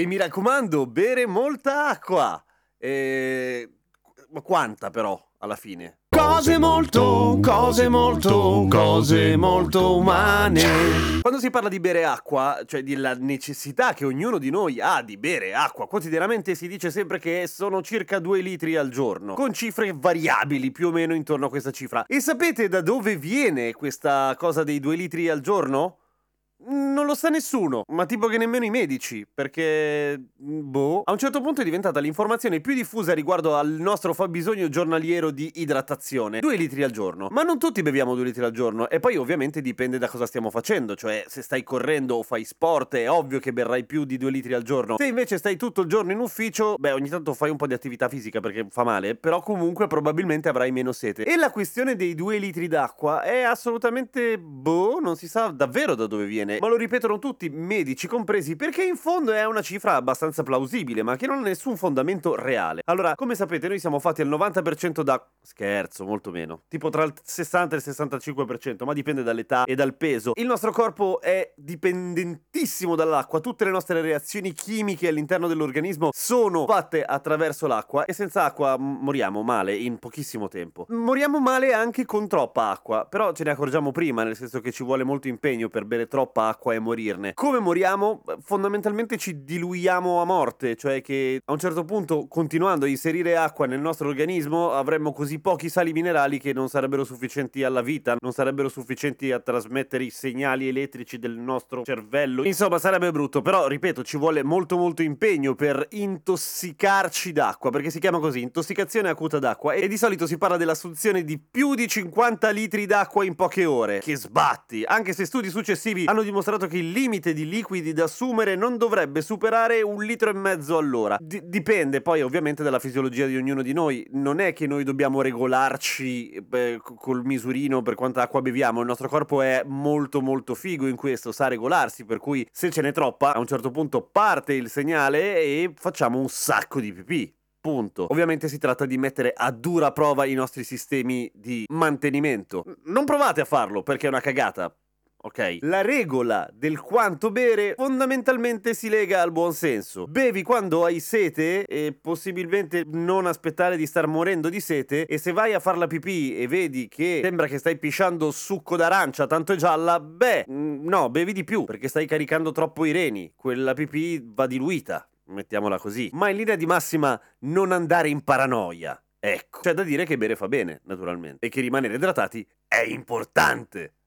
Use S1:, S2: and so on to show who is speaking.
S1: E mi raccomando, bere molta acqua. E... Ma quanta però, alla fine?
S2: Cose molto, cose molto, cose molto umane.
S1: Quando si parla di bere acqua, cioè della necessità che ognuno di noi ha di bere acqua, quotidianamente si dice sempre che sono circa 2 litri al giorno, con cifre variabili più o meno intorno a questa cifra. E sapete da dove viene questa cosa dei 2 litri al giorno? Non lo sa nessuno, ma tipo che nemmeno i medici, perché... boh... A un certo punto è diventata l'informazione più diffusa riguardo al nostro fabbisogno giornaliero di idratazione. Due litri al giorno. Ma non tutti beviamo due litri al giorno, e poi ovviamente dipende da cosa stiamo facendo, cioè se stai correndo o fai sport è ovvio che berrai più di due litri al giorno. Se invece stai tutto il giorno in ufficio, beh ogni tanto fai un po' di attività fisica perché fa male, però comunque probabilmente avrai meno sete. E la questione dei due litri d'acqua è assolutamente... boh, non si sa davvero da dove viene bene, ma lo ripetono tutti, medici compresi, perché in fondo è una cifra abbastanza plausibile, ma che non ha nessun fondamento reale. Allora, come sapete, noi siamo fatti al 90% da... scherzo, molto meno. Tipo tra il 60 e il 65%, ma dipende dall'età e dal peso. Il nostro corpo è dipendentissimo dall'acqua, tutte le nostre reazioni chimiche all'interno dell'organismo sono fatte attraverso l'acqua e senza acqua moriamo male in pochissimo tempo. Moriamo male anche con troppa acqua, però ce ne accorgiamo prima, nel senso che ci vuole molto impegno per bere troppa acqua e morirne. Come moriamo? Fondamentalmente ci diluiamo a morte, cioè che a un certo punto, continuando a inserire acqua nel nostro organismo, avremmo così pochi sali minerali che non sarebbero sufficienti alla vita, non sarebbero sufficienti a trasmettere i segnali elettrici del nostro cervello. Insomma, sarebbe brutto, però ripeto, ci vuole molto molto impegno per intossicarci d'acqua, perché si chiama così, intossicazione acuta d'acqua e di solito si parla dell'assunzione di più di 50 litri d'acqua in poche ore. Che sbatti, anche se studi successivi hanno dimostrato che il limite di liquidi da assumere non dovrebbe superare un litro e mezzo all'ora. D- dipende poi ovviamente dalla fisiologia di ognuno di noi. Non è che noi dobbiamo regolarci beh, col misurino per quanta acqua beviamo. Il nostro corpo è molto molto figo in questo, sa regolarsi. Per cui se ce n'è troppa, a un certo punto parte il segnale e facciamo un sacco di pipì. Punto. Ovviamente si tratta di mettere a dura prova i nostri sistemi di mantenimento. Non provate a farlo perché è una cagata ok? La regola del quanto bere fondamentalmente si lega al buon senso. Bevi quando hai sete e possibilmente non aspettare di star morendo di sete e se vai a far la pipì e vedi che sembra che stai pisciando succo d'arancia tanto è gialla, beh, mm, no, bevi di più perché stai caricando troppo i reni. Quella pipì va diluita, mettiamola così. Ma in linea di massima non andare in paranoia. Ecco, c'è da dire che bere fa bene, naturalmente, e che rimanere idratati è importante.